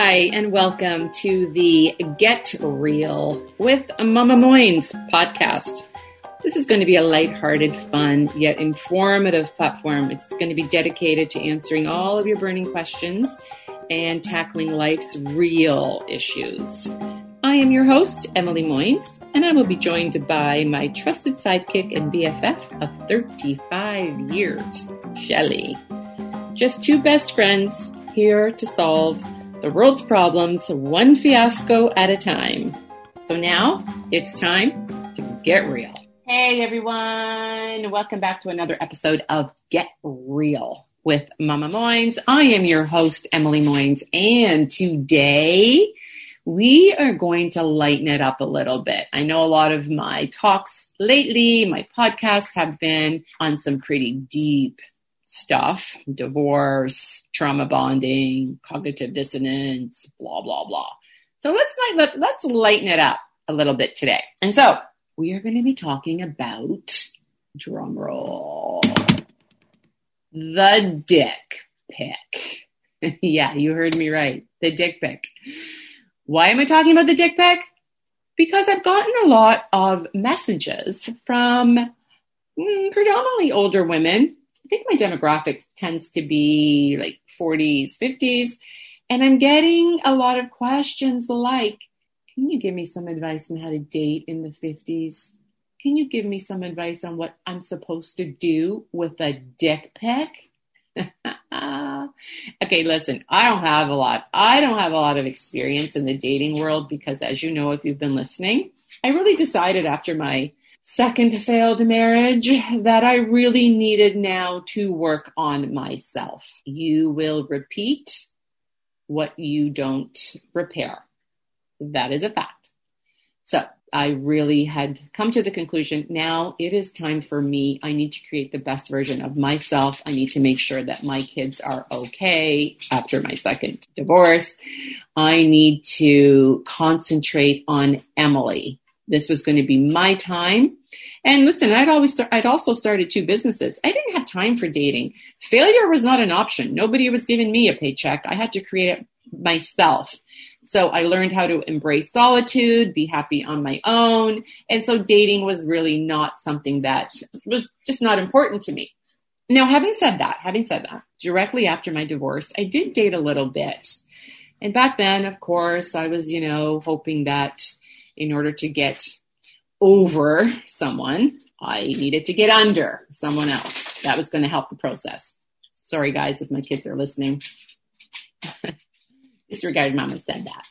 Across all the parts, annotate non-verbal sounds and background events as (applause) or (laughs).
Hi, and welcome to the Get Real with Mama Moynes podcast. This is going to be a lighthearted, fun, yet informative platform. It's going to be dedicated to answering all of your burning questions and tackling life's real issues. I am your host, Emily Moynes, and I will be joined by my trusted sidekick and BFF of 35 years, Shelley. Just two best friends here to solve the world's problems one fiasco at a time. So now it's time to get real. Hey everyone, welcome back to another episode of Get Real with Mama Moynes. I am your host, Emily Moynes, and today we are going to lighten it up a little bit. I know a lot of my talks lately, my podcasts have been on some pretty deep stuff, divorce, trauma bonding, cognitive dissonance, blah, blah, blah. So let's let, let's lighten it up a little bit today. And so we are going to be talking about drum roll, the dick pic. (laughs) yeah, you heard me right. The dick pic. Why am I talking about the dick pic? Because I've gotten a lot of messages from mm, predominantly older women I think my demographic tends to be like 40s, 50s. And I'm getting a lot of questions like, can you give me some advice on how to date in the 50s? Can you give me some advice on what I'm supposed to do with a dick pic? (laughs) okay, listen, I don't have a lot. I don't have a lot of experience in the dating world because as you know, if you've been listening, I really decided after my second failed marriage that I really needed now to work on myself. You will repeat what you don't repair. That is a fact. So I really had come to the conclusion now it is time for me. I need to create the best version of myself. I need to make sure that my kids are okay after my second divorce. I need to concentrate on Emily this was going to be my time. And listen, I'd always, start, I'd also started two businesses. I didn't have time for dating. Failure was not an option. Nobody was giving me a paycheck. I had to create it myself. So I learned how to embrace solitude, be happy on my own. And so dating was really not something that was just not important to me. Now, having said that, having said that, directly after my divorce, I did date a little bit. And back then, of course, I was, you know, hoping that in order to get over someone, I needed to get under someone else. That was going to help the process. Sorry, guys, if my kids are listening. (laughs) Disregard mama said that.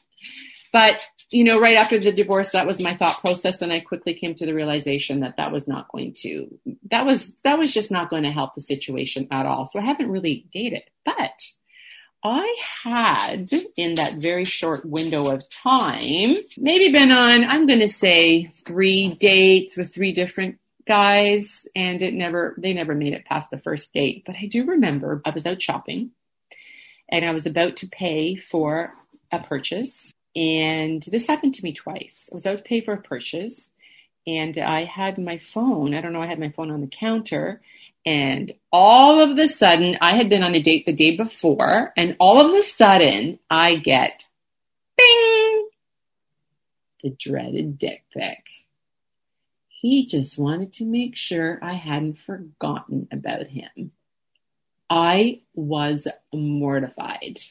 But, you know, right after the divorce, that was my thought process. And I quickly came to the realization that that was not going to, that was, that was just not going to help the situation at all. So I haven't really dated, but I had in that very short window of time, maybe been on, I'm going to say three dates with three different guys and it never, they never made it past the first date. But I do remember I was out shopping and I was about to pay for a purchase. And this happened to me twice. I was about to pay for a purchase and I had my phone. I don't know. I had my phone on the counter and all of the sudden, I had been on a date the day before, and all of a sudden, I get bing, the dreaded dick pic. He just wanted to make sure I hadn't forgotten about him. I was mortified.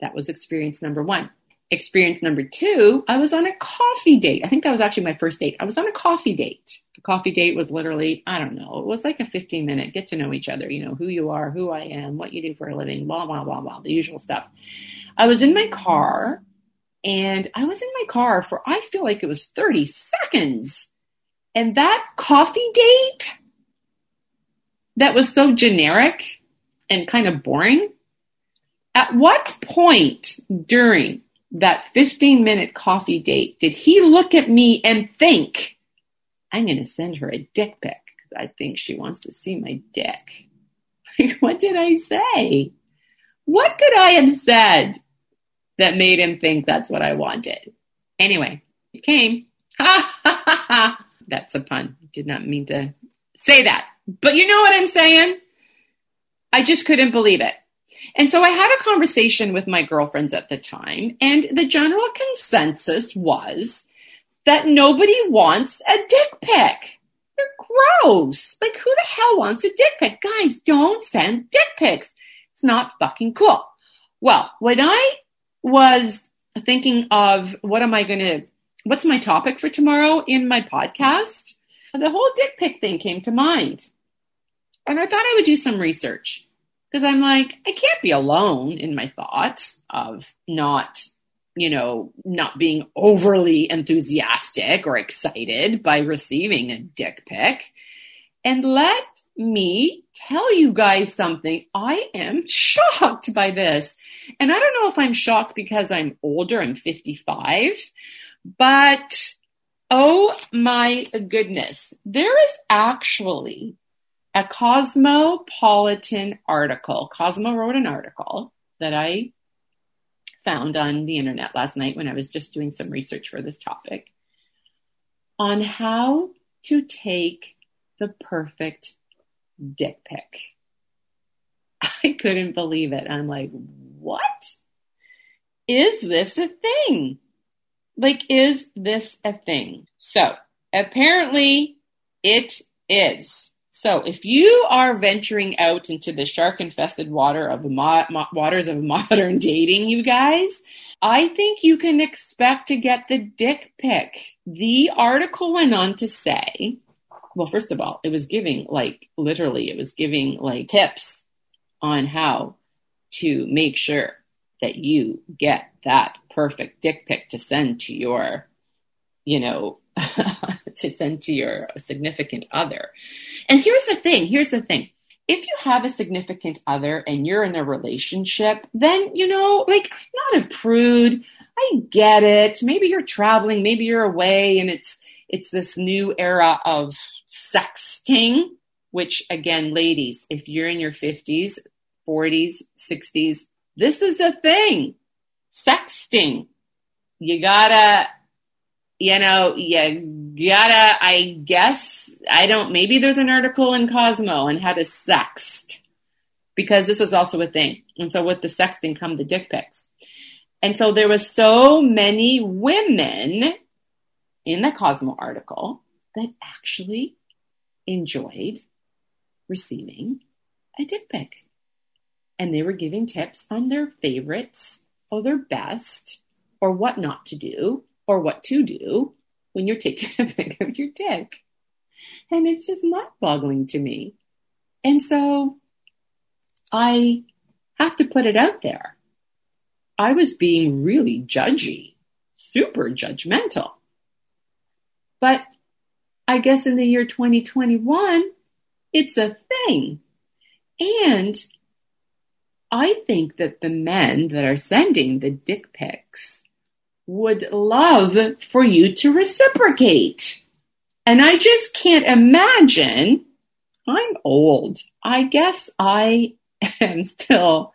That was experience number one. Experience number two, I was on a coffee date. I think that was actually my first date. I was on a coffee date The coffee date was literally, I don't know, it was like a 15 minute get to know each other, you know, who you are, who I am, what you do for a living, blah, blah, blah, blah, the usual stuff. I was in my car and I was in my car for, I feel like it was 30 seconds. And that coffee date that was so generic and kind of boring. At what point during that 15 minute coffee date did he look at me and think, I'm going to send her a dick pic because I think she wants to see my dick. (laughs) Like, what did I say? What could I have said that made him think that's what I wanted? Anyway, it came. (laughs) That's a pun. Did not mean to say that. But you know what I'm saying? I just couldn't believe it. And so I had a conversation with my girlfriends at the time, and the general consensus was that nobody wants a dick pic. They're gross. Like, who the hell wants a dick pic? Guys, don't send dick pics. It's not fucking cool. Well, when I was thinking of what am I going to, what's my topic for tomorrow in my podcast, the whole dick pic thing came to mind. And I thought I would do some research because I'm like, I can't be alone in my thoughts of not, you know, not being overly enthusiastic or excited by receiving a dick pic. And let me tell you guys something. I am shocked by this. And I don't know if I'm shocked because I'm older, I'm 55, but oh my goodness, there is actually a Cosmopolitan article. Cosmo wrote an article that I found on the internet last night when I was just doing some research for this topic on how to take the perfect dick pic. (laughs) I couldn't believe it. I'm like, what? Is this a thing? Like, is this a thing? So apparently it is. So if you are venturing out into the shark infested water of mo- mo- waters of (laughs) modern dating, you guys, I think you can expect to get the dick pic. The article went on to say, well, first of all, it was giving like literally, it was giving like tips on how to make sure that you get that perfect dick pic to send to your, you know, (laughs) to send to your significant other. And here's the thing, here's the thing. If you have a significant other and you're in a relationship, then, you know, like, not a prude. I get it. Maybe you're traveling, maybe you're away and it's, it's this new era of sexting, which again, ladies, if you're in your 50s, 40s, 60s, this is a thing. Sexting. You gotta you know, you gotta, I guess, I don't, maybe there's an article in Cosmo on how to sext because this is also a thing. And so with the sexting come the dick pics. And so there was so many women in the Cosmo article that actually enjoyed receiving a dick pic. And they were giving tips on their favorites or their best or what not to do or what to do when you're taking (laughs) a pic of your dick. And it's just mind boggling to me. And so I have to put it out there. I was being really judgy, super judgmental. But I guess in the year 2021, it's a thing. And I think that the men that are sending the dick pics would love for you to reciprocate. And I just can't imagine. I'm old. I guess I am still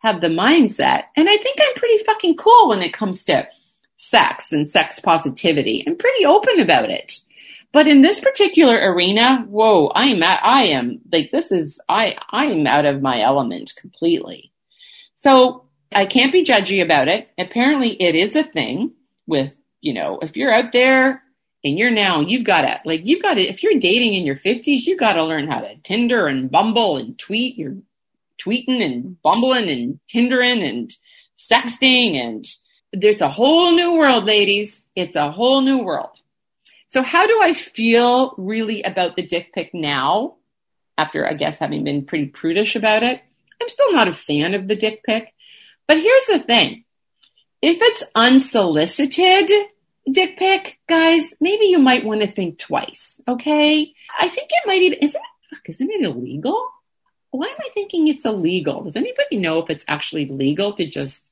have the mindset. And I think I'm pretty fucking cool when it comes to sex and sex positivity. I'm pretty open about it. But in this particular arena, whoa, I am at, I am like, this is, I, I am out of my element completely. So I can't be judgy about it. Apparently it is a thing with, you know, if you're out there and you're now, you've got to, like, you've got to, if you're dating in your fifties, you've got to learn how to Tinder and Bumble and tweet. You're tweeting and bumbling and Tindering and sexting and there's a whole new world, ladies. It's a whole new world. So how do I feel really about the dick pic now? After, I guess, having been pretty prudish about it. I'm still not a fan of the dick pic. But here's the thing. If it's unsolicited dick pic, guys, maybe you might want to think twice. Okay. I think it might even, isn't it, fuck, isn't it illegal? Why am I thinking it's illegal? Does anybody know if it's actually legal to just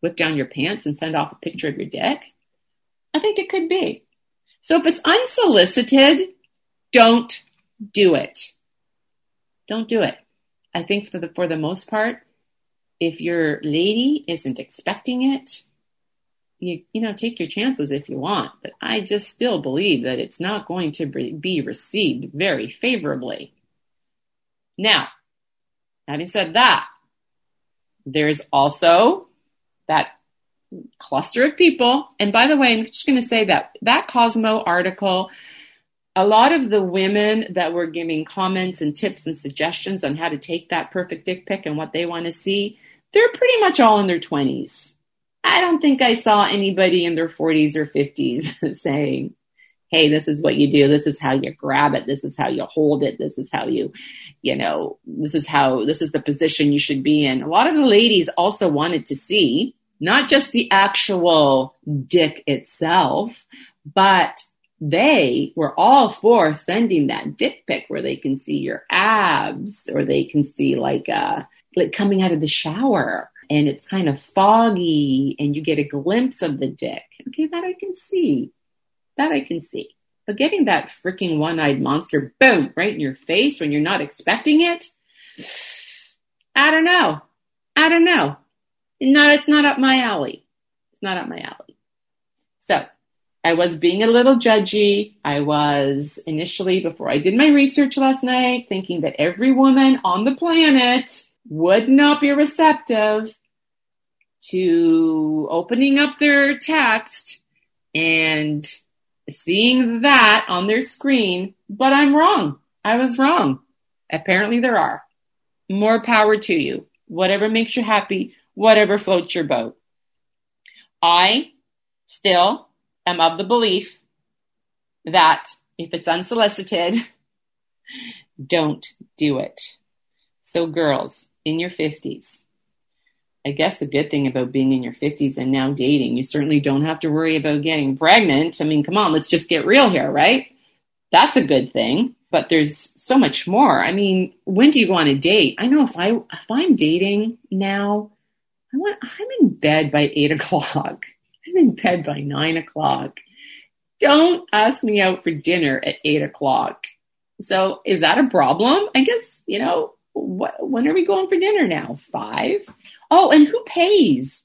whip down your pants and send off a picture of your dick? I think it could be. So if it's unsolicited, don't do it. Don't do it. I think for the, for the most part, if your lady isn't expecting it, you, you know, take your chances if you want, but I just still believe that it's not going to be received very favorably. Now, having said that, There's also that cluster of people. And by the way, I'm just going to say that that Cosmo article, a lot of the women that were giving comments and tips and suggestions on how to take that perfect dick pic and what they want to see, they're pretty much all in their 20s. I don't think I saw anybody in their 40s or 50s (laughs) saying, hey, this is what you do. This is how you grab it. This is how you hold it. This is how you, you know, this is how, this is the position you should be in. A lot of the ladies also wanted to see not just the actual dick itself, but they were all for sending that dick pic where they can see your abs or they can see like, uh, like coming out of the shower and it's kind of foggy and you get a glimpse of the dick. Okay, that I can see. That I can see. But getting that freaking one-eyed monster, boom, right in your face when you're not expecting it, I don't know. I don't know. No, it's not up my alley. It's not up my alley. So I was being a little judgy. I was initially, before I did my research last night, thinking that every woman on the planet would not be receptive to opening up their text and seeing that on their screen, but I'm wrong. I was wrong. Apparently there are. More power to you. Whatever makes you happy, whatever floats your boat. I still am of the belief that if it's unsolicited, (laughs) don't do it. So girls in your fifties, I guess the good thing about being in your 50s and now dating, you certainly don't have to worry about getting pregnant. I mean, come on, let's just get real here, right? That's a good thing. But there's so much more. I mean, when do you go on a date? I know if I if I'm dating now, I want I'm in bed by eight o'clock. I'm in bed by nine o'clock. Don't ask me out for dinner at eight o'clock. So is that a problem? I guess, you know, what, when are we going for dinner now? Five? Oh, and who pays?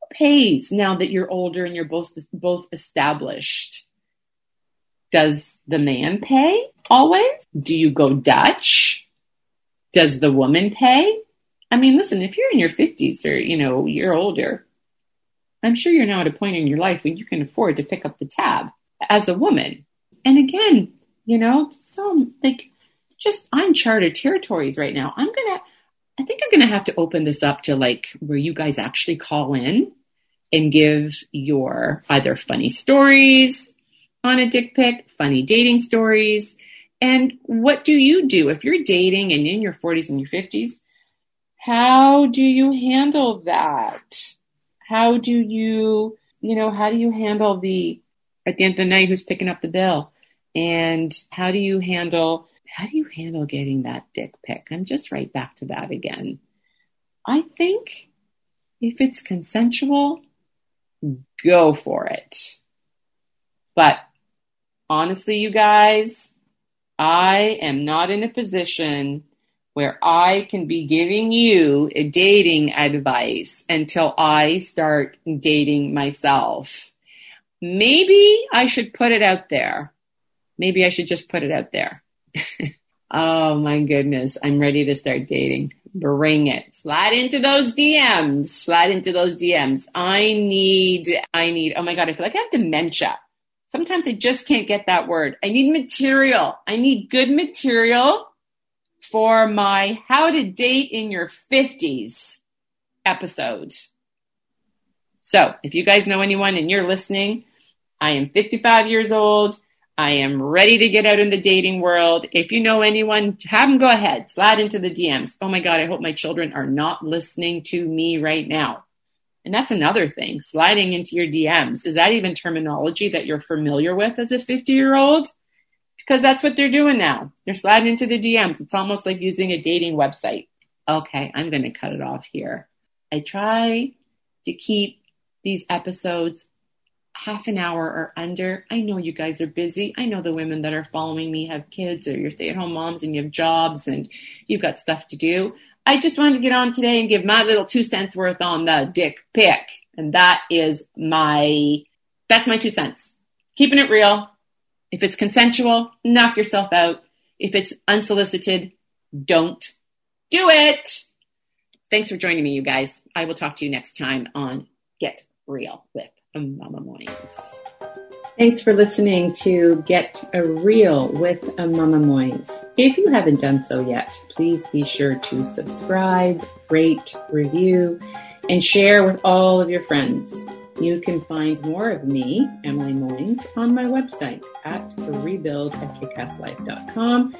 Who pays now that you're older and you're both, both established? Does the man pay always? Do you go Dutch? Does the woman pay? I mean, listen, if you're in your fifties or, you know, you're older, I'm sure you're now at a point in your life when you can afford to pick up the tab as a woman. And again, you know, so like just uncharted territories right now. I'm going to, I think I'm going to have to open this up to like where you guys actually call in and give your either funny stories on a dick pic, funny dating stories. And what do you do if you're dating and in your 40s and your 50s? How do you handle that? How do you, you know, how do you handle the, at the end of the night, who's picking up the bill? And how do you handle how do you handle getting that dick pic? I'm just right back to that again. I think if it's consensual, go for it. But honestly, you guys, I am not in a position where I can be giving you a dating advice until I start dating myself. Maybe I should put it out there. Maybe I should just put it out there. (laughs) oh my goodness. I'm ready to start dating. Bring it. Slide into those DMs. Slide into those DMs. I need, I need, oh my God, I feel like I have dementia. Sometimes I just can't get that word. I need material. I need good material for my how to date in your 50s episode. So if you guys know anyone and you're listening, I am 55 years old. I am ready to get out in the dating world. If you know anyone, have them go ahead, slide into the DMs. Oh my God, I hope my children are not listening to me right now. And that's another thing, sliding into your DMs. Is that even terminology that you're familiar with as a 50 year old? Because that's what they're doing now. They're sliding into the DMs. It's almost like using a dating website. Okay, I'm going to cut it off here. I try to keep these episodes half an hour or under. I know you guys are busy. I know the women that are following me have kids or you're stay at home moms and you have jobs and you've got stuff to do. I just wanted to get on today and give my little two cents worth on the dick pic. And that is my, that's my two cents. Keeping it real. If it's consensual, knock yourself out. If it's unsolicited, don't do it. thanks for joining me, you guys. I will talk to you next time on Get Real with Mama Moynes. Thanks for listening to Get a Real with a Mama Moynes. If you haven't done so yet, please be sure to subscribe, rate, review, and share with all of your friends. You can find more of me, Emily Moynes, on my website at rebuild at kickasslife.com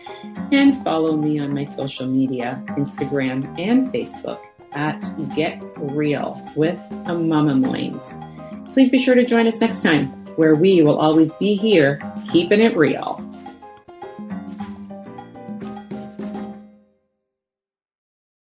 and follow me on my social media, Instagram and Facebook at Get Real with a Mama Moynes. Please be sure to join us next time where we will always be here keeping it real.